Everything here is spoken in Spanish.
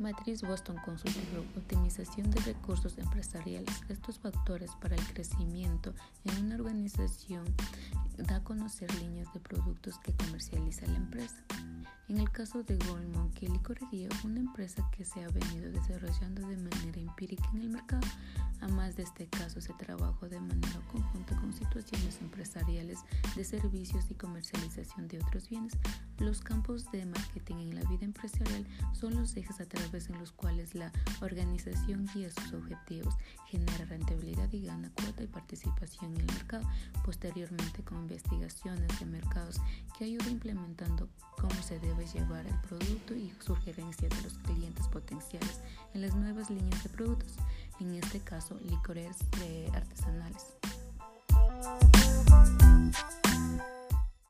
Matriz Boston Consulting Group, optimización de recursos empresariales. Estos factores para el crecimiento en una organización da a conocer líneas de productos que comercializa la empresa. En el caso de Gold Monkey Licorería, una empresa que se ha venido desarrollando de manera empírica en el mercado, a más de este caso se trabajó de manera conjunta con situaciones empresariales de servicios y comercialización de otros bienes. Los campos de marketing en la vida empresarial son los ejes a través en los cuales la organización guía sus objetivos, genera rentabilidad y gana cuota y participación en el mercado. Posteriormente, con investigaciones de mercados que ayuda implementando cómo se debe llevar el producto y sugerencias de los clientes potenciales en las nuevas líneas de productos, en este caso licores artesanales.